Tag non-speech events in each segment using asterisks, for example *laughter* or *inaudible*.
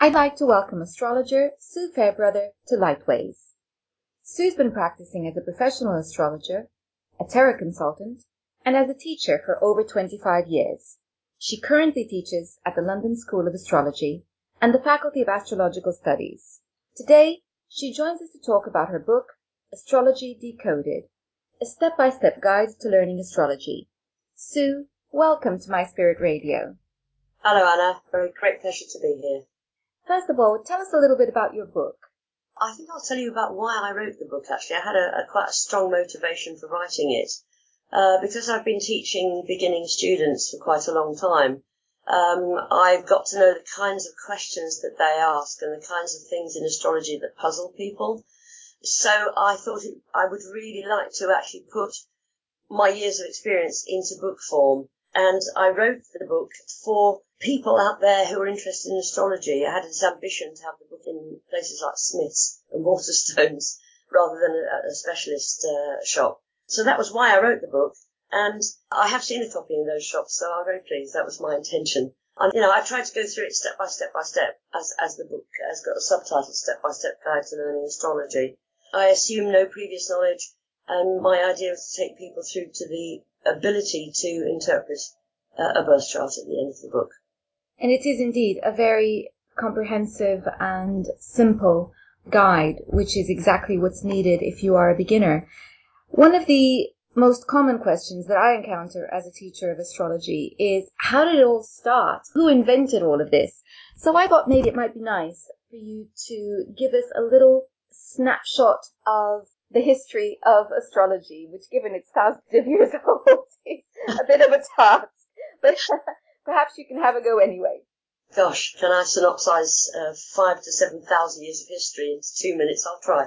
I'd like to welcome astrologer Sue Fairbrother to Lightways. Sue's been practicing as a professional astrologer, a tarot consultant, and as a teacher for over 25 years. She currently teaches at the London School of Astrology and the Faculty of Astrological Studies. Today, she joins us to talk about her book, Astrology Decoded, a step-by-step guide to learning astrology. Sue, welcome to My Spirit Radio. Hello, Anna. Very great pleasure to be here. First of all, tell us a little bit about your book. I think I'll tell you about why I wrote the book. Actually, I had a, a quite a strong motivation for writing it uh, because I've been teaching beginning students for quite a long time. Um, I've got to know the kinds of questions that they ask and the kinds of things in astrology that puzzle people. So I thought it, I would really like to actually put my years of experience into book form. And I wrote the book for people out there who are interested in astrology. I had this ambition to have the book in places like Smith's and Waterstones *laughs* rather than a, a specialist uh, shop. So that was why I wrote the book. And I have seen a copy in those shops, so I'm very pleased. That was my intention. And, you know, I've tried to go through it step by step by step as, as the book has got a subtitle, Step by Step Guide to Learning Astrology. I assume no previous knowledge, and my idea is to take people through to the ability to interpret uh, a birth chart at the end of the book. And it is indeed a very comprehensive and simple guide, which is exactly what's needed if you are a beginner. One of the most common questions that I encounter as a teacher of astrology is how did it all start? Who invented all of this? So I thought maybe it might be nice for you to give us a little snapshot of the history of astrology, which given it's thousands of years *laughs* old is a bit of a task. But *laughs* Perhaps you can have a go anyway. Gosh, can I synopsize uh, five to seven thousand years of history into two minutes? I'll try.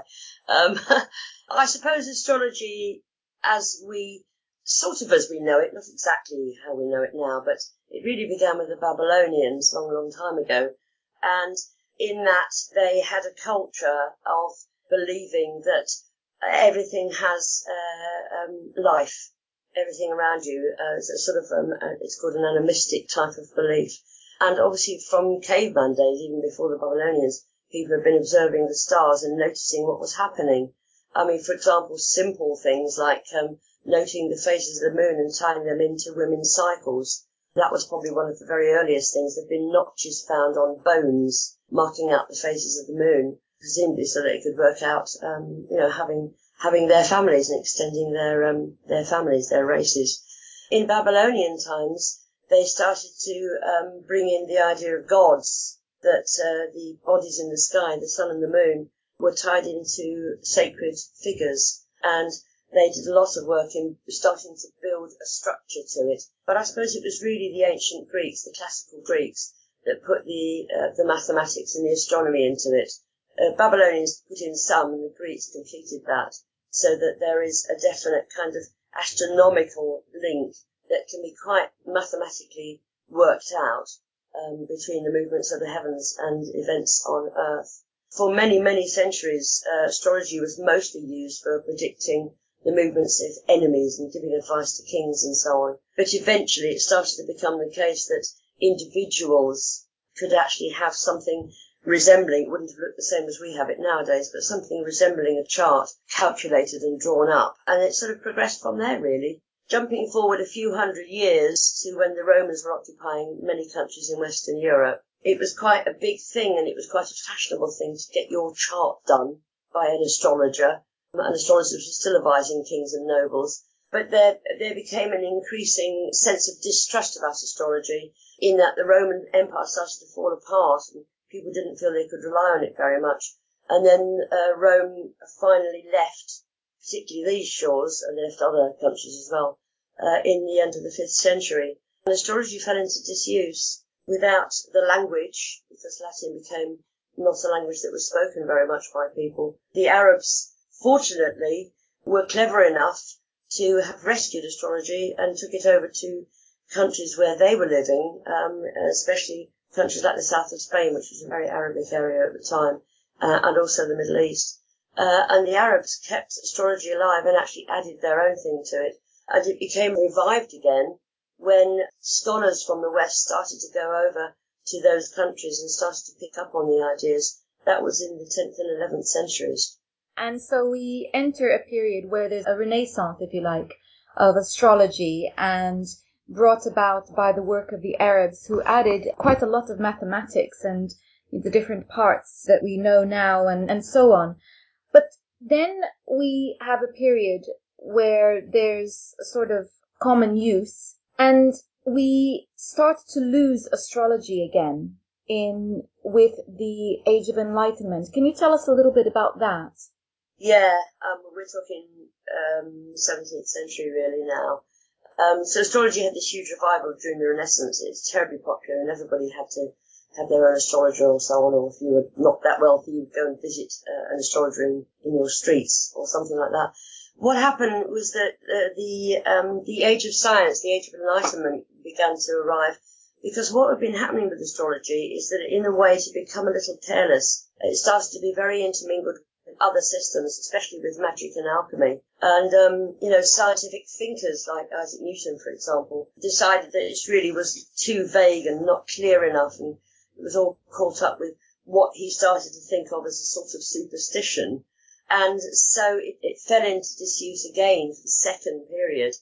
Um, *laughs* I suppose astrology, as we sort of as we know it, not exactly how we know it now, but it really began with the Babylonians long, long time ago. And in that they had a culture of believing that everything has uh, um, life everything around you. Uh, it's a sort of um, uh, it's called an animistic type of belief. And obviously, from caveman days, even before the Babylonians, people have been observing the stars and noticing what was happening. I mean, for example, simple things like um, noting the phases of the moon and tying them into women's cycles. That was probably one of the very earliest things. There've been notches found on bones marking out the phases of the moon, presumably so that they could work out, um, you know, having having their families and extending their um, their families, their races. In Babylonian times, they started to um, bring in the idea of gods, that uh, the bodies in the sky, the sun and the moon, were tied into sacred figures, and they did a lot of work in starting to build a structure to it. But I suppose it was really the ancient Greeks, the classical Greeks, that put the uh, the mathematics and the astronomy into it. Uh, Babylonians put in some, and the Greeks completed that so that there is a definite kind of astronomical link that can be quite mathematically worked out um, between the movements of the heavens and events on Earth. For many, many centuries, uh, astrology was mostly used for predicting the movements of enemies and giving advice to kings and so on. But eventually it started to become the case that individuals could actually have something resembling, it wouldn't have looked the same as we have it nowadays, but something resembling a chart calculated and drawn up. And it sort of progressed from there, really. Jumping forward a few hundred years to when the Romans were occupying many countries in Western Europe, it was quite a big thing and it was quite a fashionable thing to get your chart done by an astrologer. And astrologers were still advising kings and nobles. But there, there became an increasing sense of distrust about astrology in that the Roman Empire started to fall apart and people didn't feel they could rely on it very much. And then uh, Rome finally left, particularly these shores, and left other countries as well, uh, in the end of the fifth century. And astrology fell into disuse without the language, because Latin became not a language that was spoken very much by people. The Arabs, fortunately, were clever enough to have rescued astrology and took it over to countries where they were living, um, especially countries like the south of Spain, which was a very Arabic area at the time, uh, and also the Middle East. Uh, and the Arabs kept astrology alive and actually added their own thing to it. And it became revived again when scholars from the West started to go over to those countries and started to pick up on the ideas. That was in the 10th and 11th centuries. And so we enter a period where there's a renaissance, if you like, of astrology and brought about by the work of the Arabs who added quite a lot of mathematics and the different parts that we know now and, and so on. But then we have a period where there's sort of common use and we start to lose astrology again in with the age of enlightenment. Can you tell us a little bit about that? Yeah, um, we're talking um, 17th century really now. Um, so astrology had this huge revival during the Renaissance. It's terribly popular, and everybody had to have their own astrologer or so on. Or if you were not that wealthy, you would go and visit uh, an astrologer in, in your streets or something like that. What happened was that uh, the um, the age of science, the age of enlightenment, began to arrive because what had been happening with astrology is that in a way it had become a little careless. It started to be very intermingled other systems, especially with magic and alchemy. And, um, you know, scientific thinkers like Isaac Newton, for example, decided that it really was too vague and not clear enough. And it was all caught up with what he started to think of as a sort of superstition. And so it, it fell into disuse again for the second period.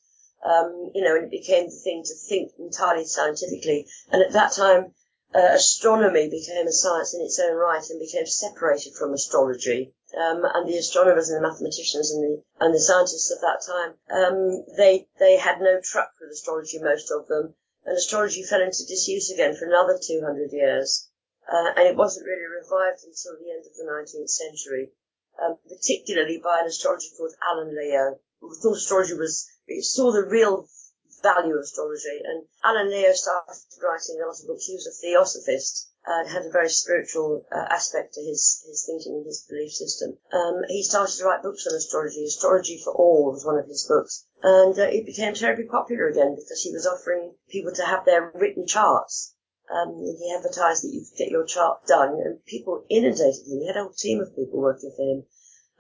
Um, you know, and it became the thing to think entirely scientifically. And at that time, uh, astronomy became a science in its own right and became separated from astrology. Um, and the astronomers and the mathematicians and the and the scientists of that time, um, they they had no truck with astrology, most of them, and astrology fell into disuse again for another 200 years, uh, and it wasn't really revived until the end of the 19th century, um, particularly by an astrologer called Alan Leo, who thought astrology was saw the real value of astrology, and Alan Leo started writing a lot of books. He was a theosophist and had a very spiritual uh, aspect to his, his thinking and his belief system. Um, he started to write books on astrology. Astrology for All was one of his books. And uh, it became terribly popular again because he was offering people to have their written charts. Um, he advertised that you could get your chart done, and people inundated him. He had a whole team of people working for him.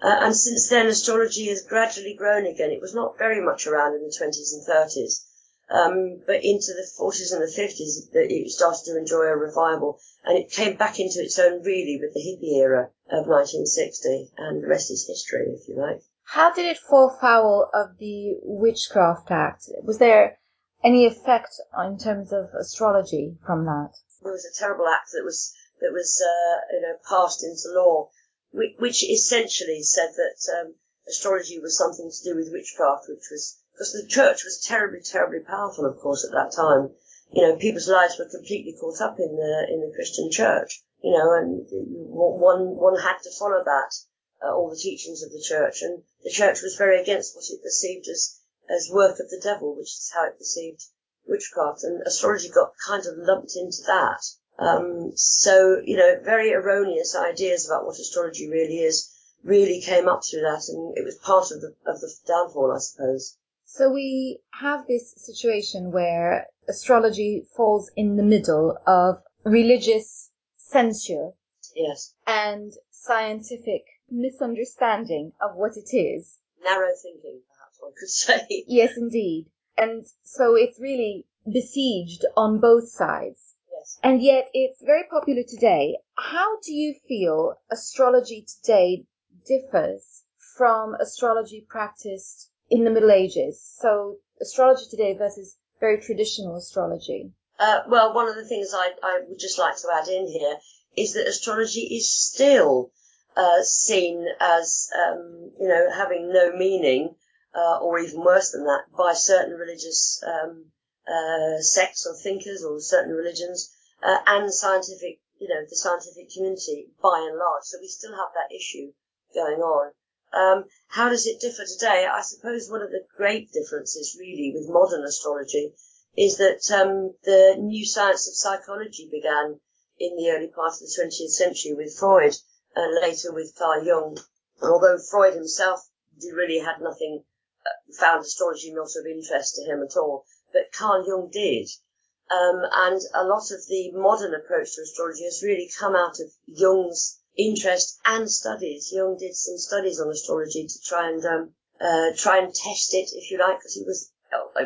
Uh, and since then, astrology has gradually grown again. It was not very much around in the 20s and 30s. Um, but into the 40s and the 50s, it started to enjoy a revival, and it came back into its own really with the hippie era of 1960, and the rest is history, if you like. How did it fall foul of the Witchcraft Act? Was there any effect in terms of astrology from that? There was a terrible act that was that was uh, you know passed into law, which, essentially said that um, astrology was something to do with witchcraft, which was because the church was terribly, terribly powerful, of course, at that time. You know, people's lives were completely caught up in the in the Christian church. You know, and one one had to follow that, uh, all the teachings of the church, and the church was very against what it perceived as as work of the devil, which is how it perceived witchcraft, and astrology got kind of lumped into that. Um, so, you know, very erroneous ideas about what astrology really is really came up through that, and it was part of the of the downfall, I suppose. So we have this situation where astrology falls in the middle of religious censure. Yes. And scientific misunderstanding of what it is. Narrow thinking, perhaps one could *laughs* say. yes, indeed. And so it's really besieged on both sides. Yes. And yet it's very popular today. How do you feel astrology today differs from astrology practiced in the Middle Ages. So astrology today versus very traditional astrology. Uh, well, one of the things I, I, would just like to add in here is that astrology is still uh, seen as, um, you know, having no meaning, uh, or even worse than that, by certain religious um, uh, sects or thinkers or certain religions uh, and scientific, you know, the scientific community by and large. So we still have that issue going on. Um, how does it differ today? I suppose one of the great differences, really, with modern astrology is that um, the new science of psychology began in the early part of the 20th century with Freud and later with Carl Jung. Although Freud himself really had nothing, uh, found astrology not of interest to him at all, but Carl Jung did. Um, and a lot of the modern approach to astrology has really come out of Jung's interest and studies. Jung did some studies on astrology to try and um, uh, try and test it, if you like, because he was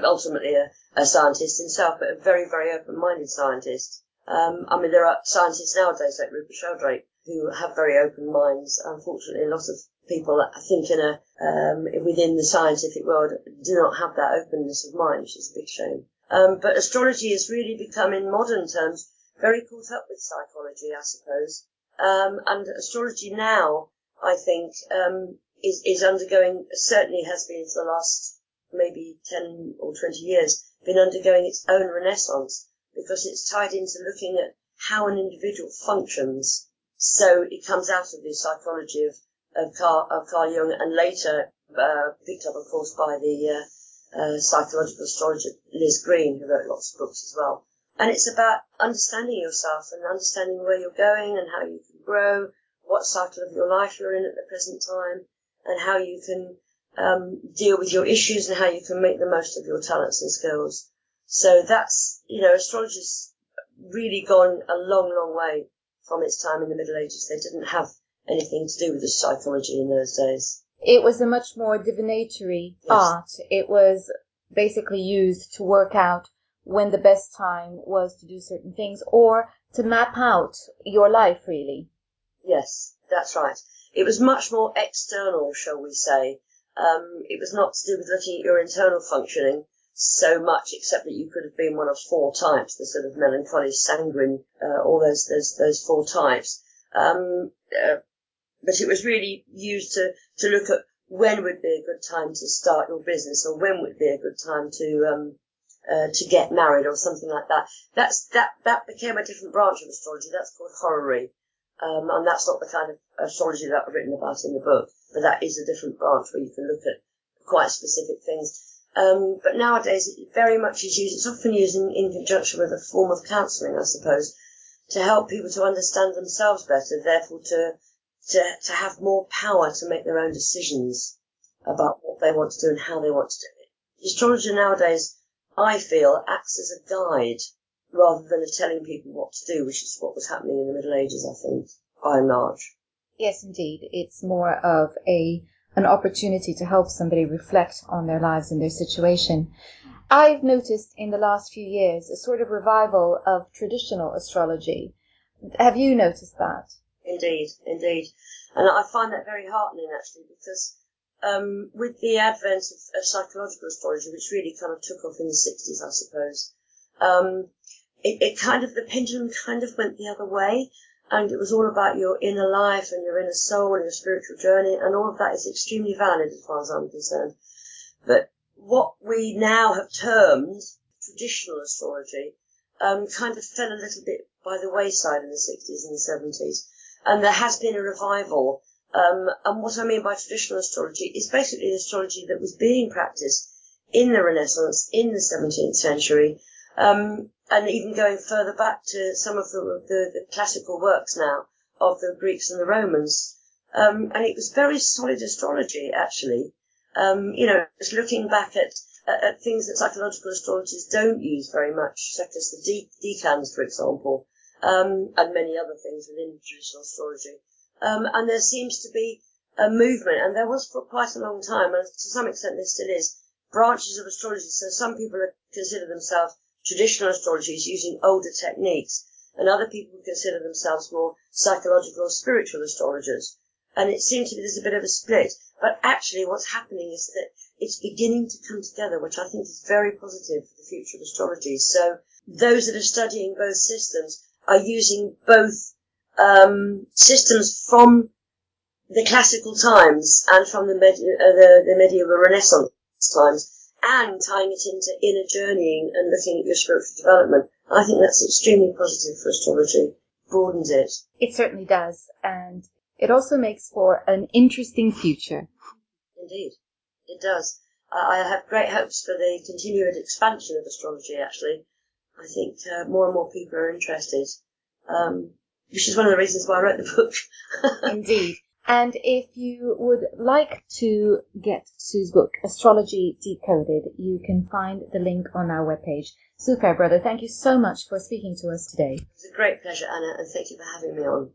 ultimately a, a, scientist himself, but a very, very open-minded scientist. Um, I mean, there are scientists nowadays like Rupert Sheldrake who have very open minds. Unfortunately, a lot of people, I think, in a um, within the scientific world, do not have that openness of mind, which is a big shame. Um, but astrology has really become, in modern terms, very caught up with psychology, I suppose. Um, and astrology now, I think, um, is, is undergoing, certainly has been for the last maybe 10 or 20 years, been undergoing its own renaissance because it's tied into looking at how an individual functions. So it comes out of the psychology of, of, Carl, of Carl Jung and later uh, picked up, of course, by the uh, uh, psychological astrologer Liz Greene, who wrote lots of books as well. And it's about understanding yourself and understanding where you're going and how you can grow, what cycle of your life you're in at the present time, and how you can um, deal with your issues and how you can make the most of your talents and skills. So that's, you know, astrology's really gone a long, long way from its time in the Middle Ages. They didn't have anything to do with the psychology in those days. It was a much more divinatory yes. art. It was basically used to work out when the best time was to do certain things or to map out your life, really. Yes, that's right. It was much more external, shall we say. Um, it was not to do with looking at your internal functioning so much, except that you could have been one of four types, the sort of melancholy, sanguine, uh, all those, those, those four types. Um, uh, but it was really used to, to look at when would be a good time to start your business or when would be a good time to, um, uh, to get married or something like that. That's, that, that became a different branch of astrology. That's called horary. Um, and that's not the kind of astrology that I've written about in the book, but that is a different branch where you can look at quite specific things. Um, but nowadays, it very much is used. It's often used in, in conjunction with a form of counselling, I suppose, to help people to understand themselves better, therefore to, to to have more power to make their own decisions about what they want to do and how they want to do it. Astrology nowadays, I feel, acts as a guide rather than a telling people what to do, which is what was happening in the Middle Ages, I think, by and large. Yes, indeed. It's more of a an opportunity to help somebody reflect on their lives and their situation. I've noticed in the last few years a sort of revival of traditional astrology. Have you noticed that? Indeed, indeed. And I find that very heartening actually because um, with the advent of, of, psychological astrology, which really kind of took off in the 60s, I suppose, um, it, it kind of, the pendulum kind of went the other way and it was all about your inner life and your inner soul and your spiritual journey, and all of that is extremely valid as far as I'm concerned. But what we now have termed traditional astrology um, kind of fell a little bit by the wayside in the 60s and the 70s, and there has been a revival. Um, and what I mean by traditional astrology is basically the astrology that was being practiced in the Renaissance, in the 17th century, um, and even going further back to some of the, the, the classical works now of the Greeks and the Romans. Um, and it was very solid astrology, actually. Um, you know, just looking back at, at, at, things that psychological astrologers don't use very much, such as the de- decans, for example, um, and many other things within traditional astrology. Um, and there seems to be a movement, and there was for quite a long time, and to some extent there still is, branches of astrology. So some people consider themselves traditional astrologers using older techniques, and other people consider themselves more psychological or spiritual astrologers. And it seems to be there's a bit of a split. But actually what's happening is that it's beginning to come together, which I think is very positive for the future of astrology. So those that are studying both systems are using both um, systems from the classical times and from the, med- uh, the, the medieval Renaissance times and tying it into inner journeying and looking at your spiritual development. I think that's extremely positive for astrology. Broadens it. It certainly does. And it also makes for an interesting future. Indeed. It does. I have great hopes for the continued expansion of astrology, actually. I think uh, more and more people are interested, um, which is one of the reasons why I wrote the book. *laughs* Indeed. And if you would like to get Sue's book, Astrology Decoded, you can find the link on our webpage. Sue Fairbrother, thank you so much for speaking to us today. It was a great pleasure, Anna, and thank you for having me on.